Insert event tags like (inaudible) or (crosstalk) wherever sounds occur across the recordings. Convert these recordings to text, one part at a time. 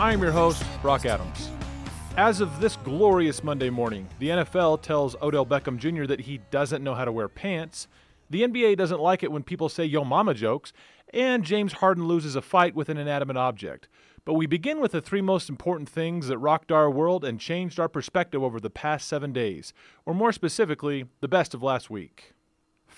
podcast. I'm your host, Brock Adams. As of this glorious Monday morning, the NFL tells Odell Beckham Jr. that he doesn't know how to wear pants. The NBA doesn't like it when people say yo mama jokes, and James Harden loses a fight with an inanimate object. But we begin with the three most important things that rocked our world and changed our perspective over the past seven days, or more specifically, the best of last week.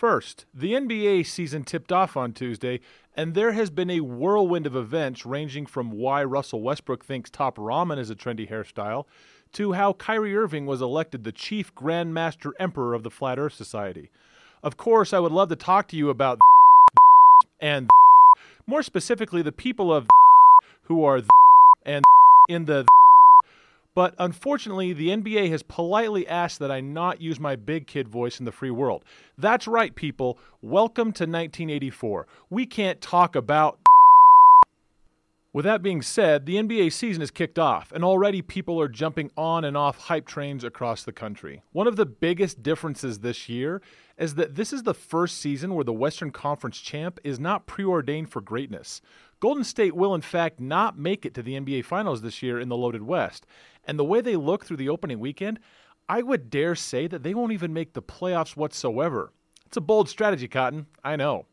First, the NBA season tipped off on Tuesday, and there has been a whirlwind of events ranging from why Russell Westbrook thinks top ramen is a trendy hairstyle to how Kyrie Irving was elected the chief grandmaster emperor of the Flat Earth Society. Of course, I would love to talk to you about (laughs) and (laughs) more specifically the people of (laughs) who are and in the but unfortunately, the NBA has politely asked that I not use my big kid voice in the free world. That's right, people. Welcome to 1984. We can't talk about. With that being said, the NBA season has kicked off, and already people are jumping on and off hype trains across the country. One of the biggest differences this year is that this is the first season where the Western Conference champ is not preordained for greatness. Golden State will, in fact, not make it to the NBA Finals this year in the loaded West. And the way they look through the opening weekend, I would dare say that they won't even make the playoffs whatsoever. It's a bold strategy, Cotton. I know.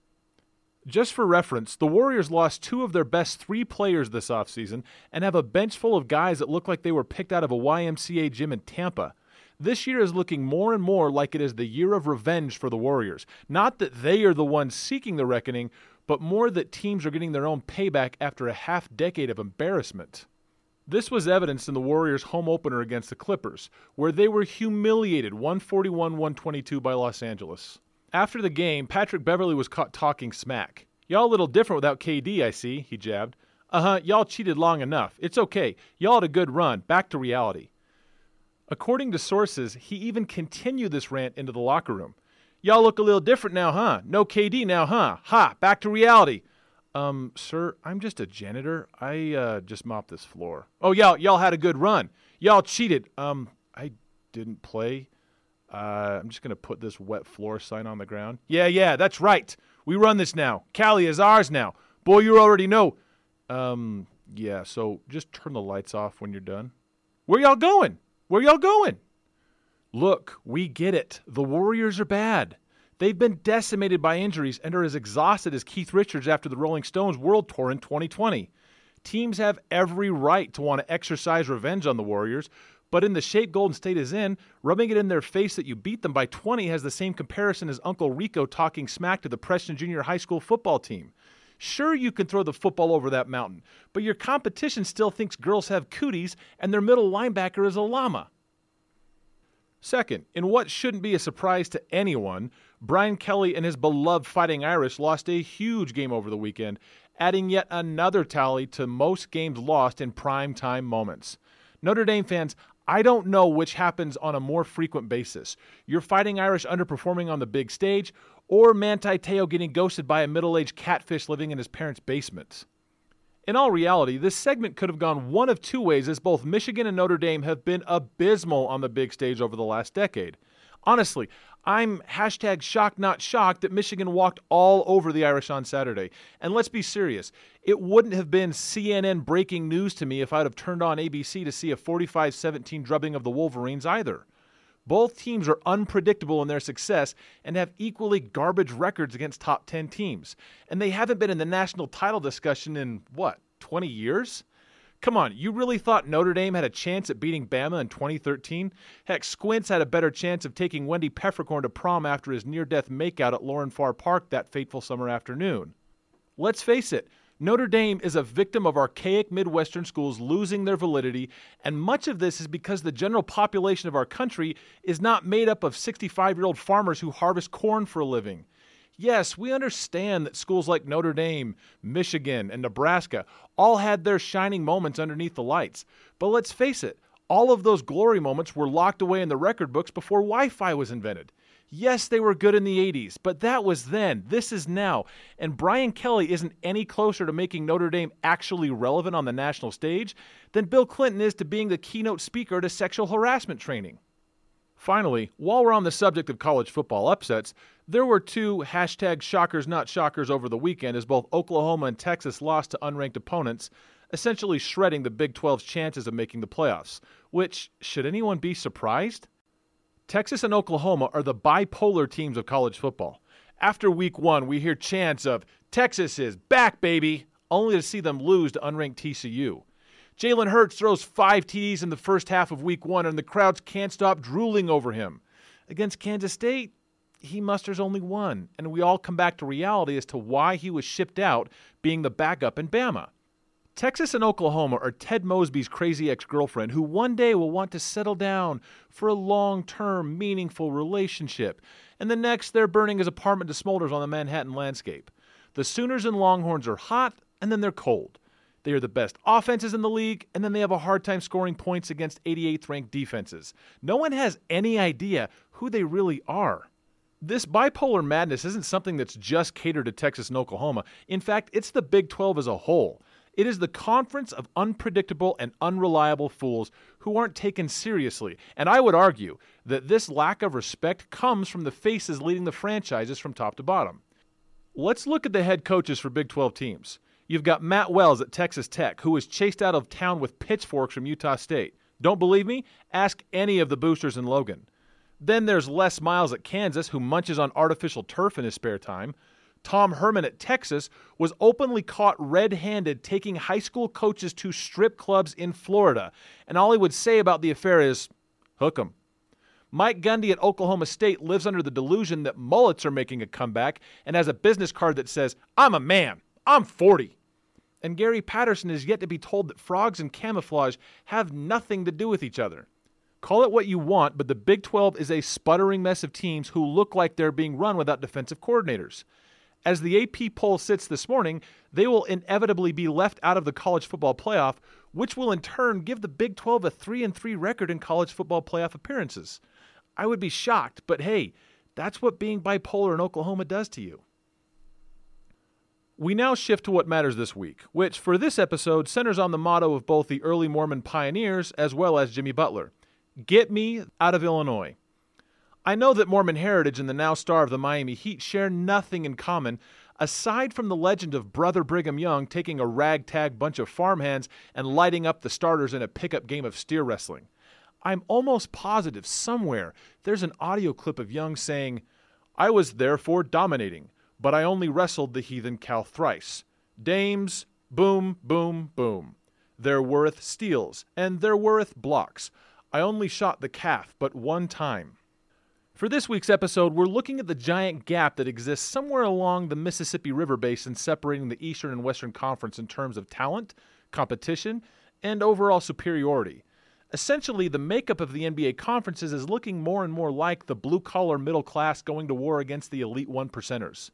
Just for reference, the Warriors lost two of their best three players this offseason and have a bench full of guys that look like they were picked out of a YMCA gym in Tampa. This year is looking more and more like it is the year of revenge for the Warriors. Not that they are the ones seeking the reckoning, but more that teams are getting their own payback after a half decade of embarrassment. This was evidenced in the Warriors' home opener against the Clippers, where they were humiliated 141 122 by Los Angeles. After the game, Patrick Beverley was caught talking smack. Y'all a little different without KD, I see, he jabbed. Uh huh, y'all cheated long enough. It's okay. Y'all had a good run. Back to reality. According to sources, he even continued this rant into the locker room. Y'all look a little different now, huh? No KD now, huh? Ha, back to reality. Um, sir, I'm just a janitor. I uh, just mopped this floor. Oh, y'all, y'all had a good run. Y'all cheated. Um, I didn't play. Uh, I'm just gonna put this wet floor sign on the ground. Yeah, yeah, that's right. We run this now. Cali is ours now. Boy, you already know. Um, yeah. So just turn the lights off when you're done. Where y'all going? Where y'all going? Look, we get it. The Warriors are bad. They've been decimated by injuries and are as exhausted as Keith Richards after the Rolling Stones World Tour in 2020. Teams have every right to want to exercise revenge on the Warriors, but in the shape Golden State is in, rubbing it in their face that you beat them by 20 has the same comparison as Uncle Rico talking smack to the Preston Junior High School football team. Sure, you can throw the football over that mountain, but your competition still thinks girls have cooties and their middle linebacker is a llama. Second, in what shouldn't be a surprise to anyone, Brian Kelly and his beloved Fighting Irish lost a huge game over the weekend, adding yet another tally to most games lost in prime time moments. Notre Dame fans, I don't know which happens on a more frequent basis. Your Fighting Irish underperforming on the big stage, or Manti Te'o getting ghosted by a middle aged catfish living in his parents' basement. In all reality, this segment could have gone one of two ways as both Michigan and Notre Dame have been abysmal on the big stage over the last decade. Honestly, I'm hashtag shocked not shocked that Michigan walked all over the Irish on Saturday. And let's be serious, it wouldn't have been CNN breaking news to me if I'd have turned on ABC to see a 45 17 drubbing of the Wolverines either. Both teams are unpredictable in their success and have equally garbage records against top 10 teams. And they haven't been in the national title discussion in, what, 20 years? Come on, you really thought Notre Dame had a chance at beating Bama in 2013? Heck, Squints had a better chance of taking Wendy Peppercorn to prom after his near death makeout at Lauren Farr Park that fateful summer afternoon. Let's face it, Notre Dame is a victim of archaic Midwestern schools losing their validity, and much of this is because the general population of our country is not made up of 65 year old farmers who harvest corn for a living. Yes, we understand that schools like Notre Dame, Michigan, and Nebraska all had their shining moments underneath the lights. But let's face it, all of those glory moments were locked away in the record books before Wi Fi was invented. Yes, they were good in the 80s, but that was then. This is now. And Brian Kelly isn't any closer to making Notre Dame actually relevant on the national stage than Bill Clinton is to being the keynote speaker to sexual harassment training. Finally, while we're on the subject of college football upsets, there were two hashtag shockers not shockers over the weekend as both Oklahoma and Texas lost to unranked opponents, essentially shredding the Big 12's chances of making the playoffs. Which, should anyone be surprised? Texas and Oklahoma are the bipolar teams of college football. After week one, we hear chants of, Texas is back, baby, only to see them lose to unranked TCU. Jalen Hurts throws five TDs in the first half of week one, and the crowds can't stop drooling over him. Against Kansas State, he musters only one, and we all come back to reality as to why he was shipped out being the backup in Bama. Texas and Oklahoma are Ted Mosby's crazy ex girlfriend who one day will want to settle down for a long term, meaningful relationship, and the next they're burning his apartment to smolders on the Manhattan landscape. The Sooners and Longhorns are hot, and then they're cold. They are the best offenses in the league, and then they have a hard time scoring points against 88th ranked defenses. No one has any idea who they really are. This bipolar madness isn't something that's just catered to Texas and Oklahoma. In fact, it's the Big 12 as a whole. It is the conference of unpredictable and unreliable fools who aren't taken seriously. And I would argue that this lack of respect comes from the faces leading the franchises from top to bottom. Let's look at the head coaches for Big 12 teams. You've got Matt Wells at Texas Tech, who was chased out of town with pitchforks from Utah State. Don't believe me? Ask any of the boosters in Logan. Then there's Les Miles at Kansas, who munches on artificial turf in his spare time. Tom Herman at Texas was openly caught red handed taking high school coaches to strip clubs in Florida. And all he would say about the affair is, hook 'em. Mike Gundy at Oklahoma State lives under the delusion that mullets are making a comeback and has a business card that says, I'm a man, I'm 40. And Gary Patterson is yet to be told that frogs and camouflage have nothing to do with each other. Call it what you want, but the Big 12 is a sputtering mess of teams who look like they're being run without defensive coordinators. As the AP poll sits this morning, they will inevitably be left out of the college football playoff, which will in turn give the Big 12 a 3 and 3 record in college football playoff appearances. I would be shocked, but hey, that's what being bipolar in Oklahoma does to you. We now shift to what matters this week, which for this episode centers on the motto of both the early Mormon pioneers as well as Jimmy Butler Get me out of Illinois. I know that Mormon Heritage and the now star of the Miami Heat share nothing in common aside from the legend of Brother Brigham Young taking a ragtag bunch of farmhands and lighting up the starters in a pickup game of steer wrestling. I'm almost positive somewhere there's an audio clip of Young saying, I was therefore dominating, but I only wrestled the heathen cow thrice. Dames, boom, boom, boom. There woreth steals, and there woreth blocks. I only shot the calf but one time. For this week's episode, we're looking at the giant gap that exists somewhere along the Mississippi River basin separating the Eastern and Western Conference in terms of talent, competition, and overall superiority. Essentially, the makeup of the NBA conferences is looking more and more like the blue collar middle class going to war against the elite one percenters.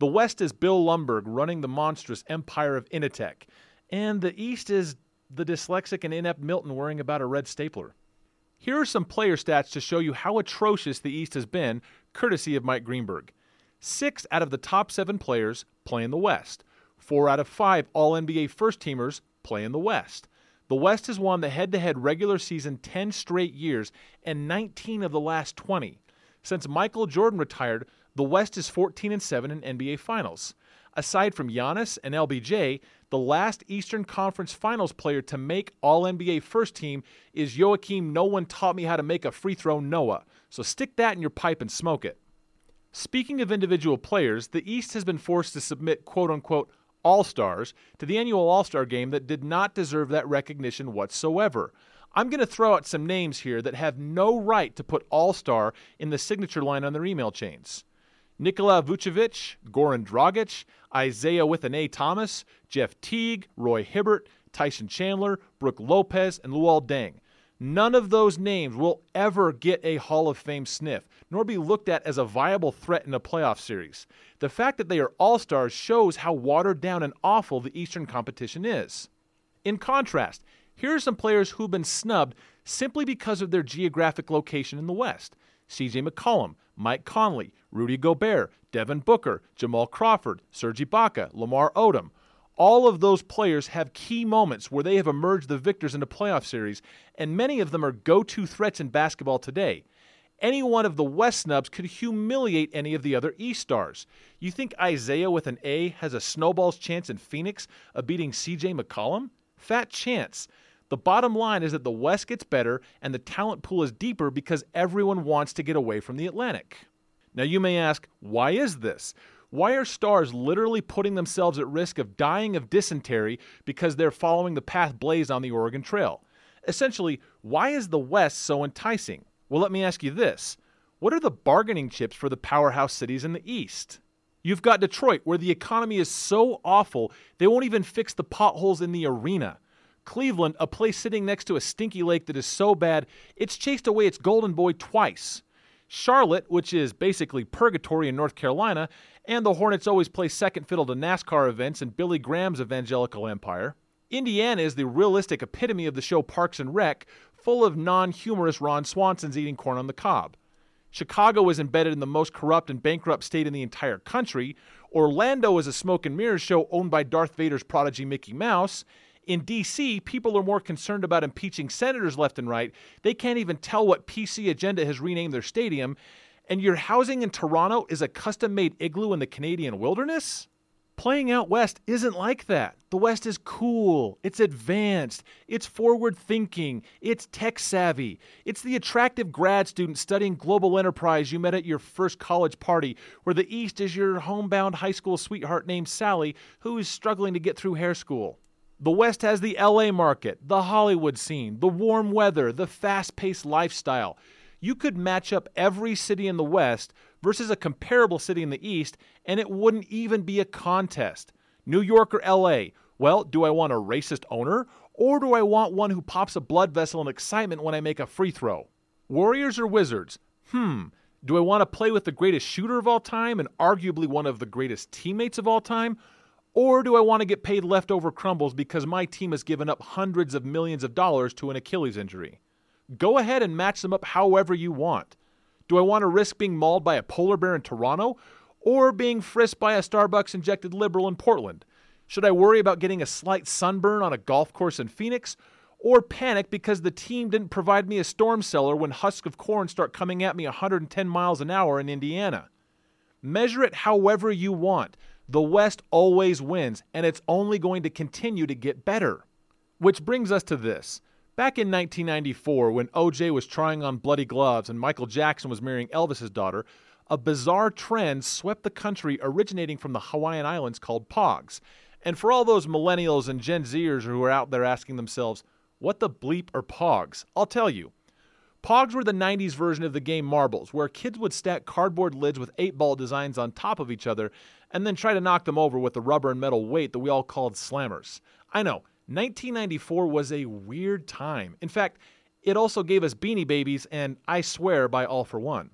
The West is Bill Lumbergh running the monstrous empire of Initech, and the East is the dyslexic and inept Milton worrying about a red stapler. Here are some player stats to show you how atrocious the East has been, courtesy of Mike Greenberg. Six out of the top seven players play in the West. Four out of five All NBA first teamers play in the West. The West has won the head to head regular season 10 straight years and 19 of the last 20. Since Michael Jordan retired, the West is 14 and 7 in NBA Finals. Aside from Giannis and LBJ, the last Eastern Conference Finals player to make All NBA first team is Joakim No One Taught Me How to Make a Free Throw Noah. So stick that in your pipe and smoke it. Speaking of individual players, the East has been forced to submit quote unquote All Stars to the annual All Star game that did not deserve that recognition whatsoever. I'm going to throw out some names here that have no right to put All Star in the signature line on their email chains. Nikola Vucevic, Goran Dragic, Isaiah with an A. Thomas, Jeff Teague, Roy Hibbert, Tyson Chandler, Brook Lopez, and Luol Deng. None of those names will ever get a Hall of Fame sniff, nor be looked at as a viable threat in a playoff series. The fact that they are all stars shows how watered down and awful the Eastern competition is. In contrast, here are some players who've been snubbed simply because of their geographic location in the West. CJ McCollum, Mike Conley, Rudy Gobert, Devin Booker, Jamal Crawford, Serge Ibaka, Lamar Odom. All of those players have key moments where they have emerged the victors in a playoff series, and many of them are go to threats in basketball today. Any one of the West snubs could humiliate any of the other East stars. You think Isaiah with an A has a snowball's chance in Phoenix of beating CJ McCollum? Fat chance. The bottom line is that the West gets better and the talent pool is deeper because everyone wants to get away from the Atlantic. Now, you may ask, why is this? Why are stars literally putting themselves at risk of dying of dysentery because they're following the path blazed on the Oregon Trail? Essentially, why is the West so enticing? Well, let me ask you this what are the bargaining chips for the powerhouse cities in the East? You've got Detroit, where the economy is so awful they won't even fix the potholes in the arena. Cleveland, a place sitting next to a stinky lake that is so bad it's chased away its golden boy twice. Charlotte, which is basically purgatory in North Carolina, and the Hornets always play second fiddle to NASCAR events and Billy Graham's evangelical empire. Indiana is the realistic epitome of the show Parks and Rec, full of non humorous Ron Swansons eating corn on the cob. Chicago is embedded in the most corrupt and bankrupt state in the entire country. Orlando is a smoke and mirrors show owned by Darth Vader's prodigy Mickey Mouse. In D.C., people are more concerned about impeaching senators left and right. They can't even tell what PC agenda has renamed their stadium. And your housing in Toronto is a custom made igloo in the Canadian wilderness? Playing out West isn't like that. The West is cool, it's advanced, it's forward thinking, it's tech savvy. It's the attractive grad student studying global enterprise you met at your first college party, where the East is your homebound high school sweetheart named Sally who is struggling to get through hair school. The West has the LA market, the Hollywood scene, the warm weather, the fast paced lifestyle. You could match up every city in the West versus a comparable city in the East, and it wouldn't even be a contest. New York or LA? Well, do I want a racist owner, or do I want one who pops a blood vessel in excitement when I make a free throw? Warriors or Wizards? Hmm. Do I want to play with the greatest shooter of all time and arguably one of the greatest teammates of all time? Or do I want to get paid leftover crumbles because my team has given up hundreds of millions of dollars to an Achilles injury? Go ahead and match them up however you want. Do I want to risk being mauled by a polar bear in Toronto or being frisked by a Starbucks injected liberal in Portland? Should I worry about getting a slight sunburn on a golf course in Phoenix or panic because the team didn't provide me a storm cellar when husks of corn start coming at me 110 miles an hour in Indiana? Measure it however you want. The West always wins, and it's only going to continue to get better. Which brings us to this. Back in 1994, when OJ was trying on bloody gloves and Michael Jackson was marrying Elvis's daughter, a bizarre trend swept the country originating from the Hawaiian Islands called POGs. And for all those millennials and Gen Zers who are out there asking themselves, what the bleep are POGs? I'll tell you. POGs were the 90s version of the game Marbles, where kids would stack cardboard lids with eight ball designs on top of each other and then try to knock them over with the rubber and metal weight that we all called slammers. I know, 1994 was a weird time. In fact, it also gave us Beanie Babies and I Swear by All for One.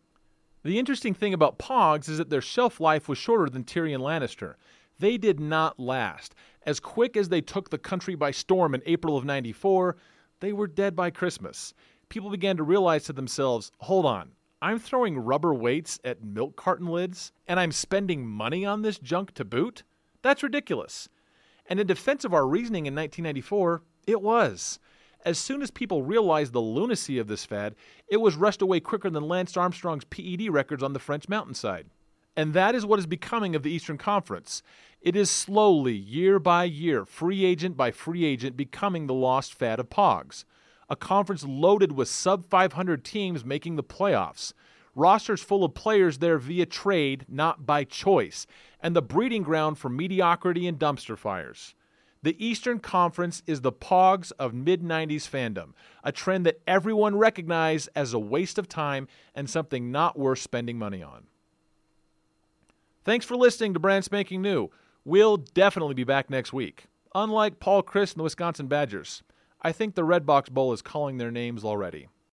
The interesting thing about Pogs is that their shelf life was shorter than Tyrion Lannister. They did not last. As quick as they took the country by storm in April of 94, they were dead by Christmas. People began to realize to themselves hold on, I'm throwing rubber weights at milk carton lids, and I'm spending money on this junk to boot? That's ridiculous. And in defense of our reasoning in 1994, it was. As soon as people realized the lunacy of this fad, it was rushed away quicker than Lance Armstrong's PED records on the French mountainside. And that is what is becoming of the Eastern Conference. It is slowly, year by year, free agent by free agent, becoming the lost fad of POGs. A conference loaded with sub 500 teams making the playoffs rosters full of players there via trade, not by choice, and the breeding ground for mediocrity and dumpster fires. The Eastern Conference is the pogs of mid 90s fandom, a trend that everyone recognized as a waste of time and something not worth spending money on. Thanks for listening to Brand Spanking New. We'll definitely be back next week. Unlike Paul Chryst and the Wisconsin Badgers, I think the Redbox Bowl is calling their names already.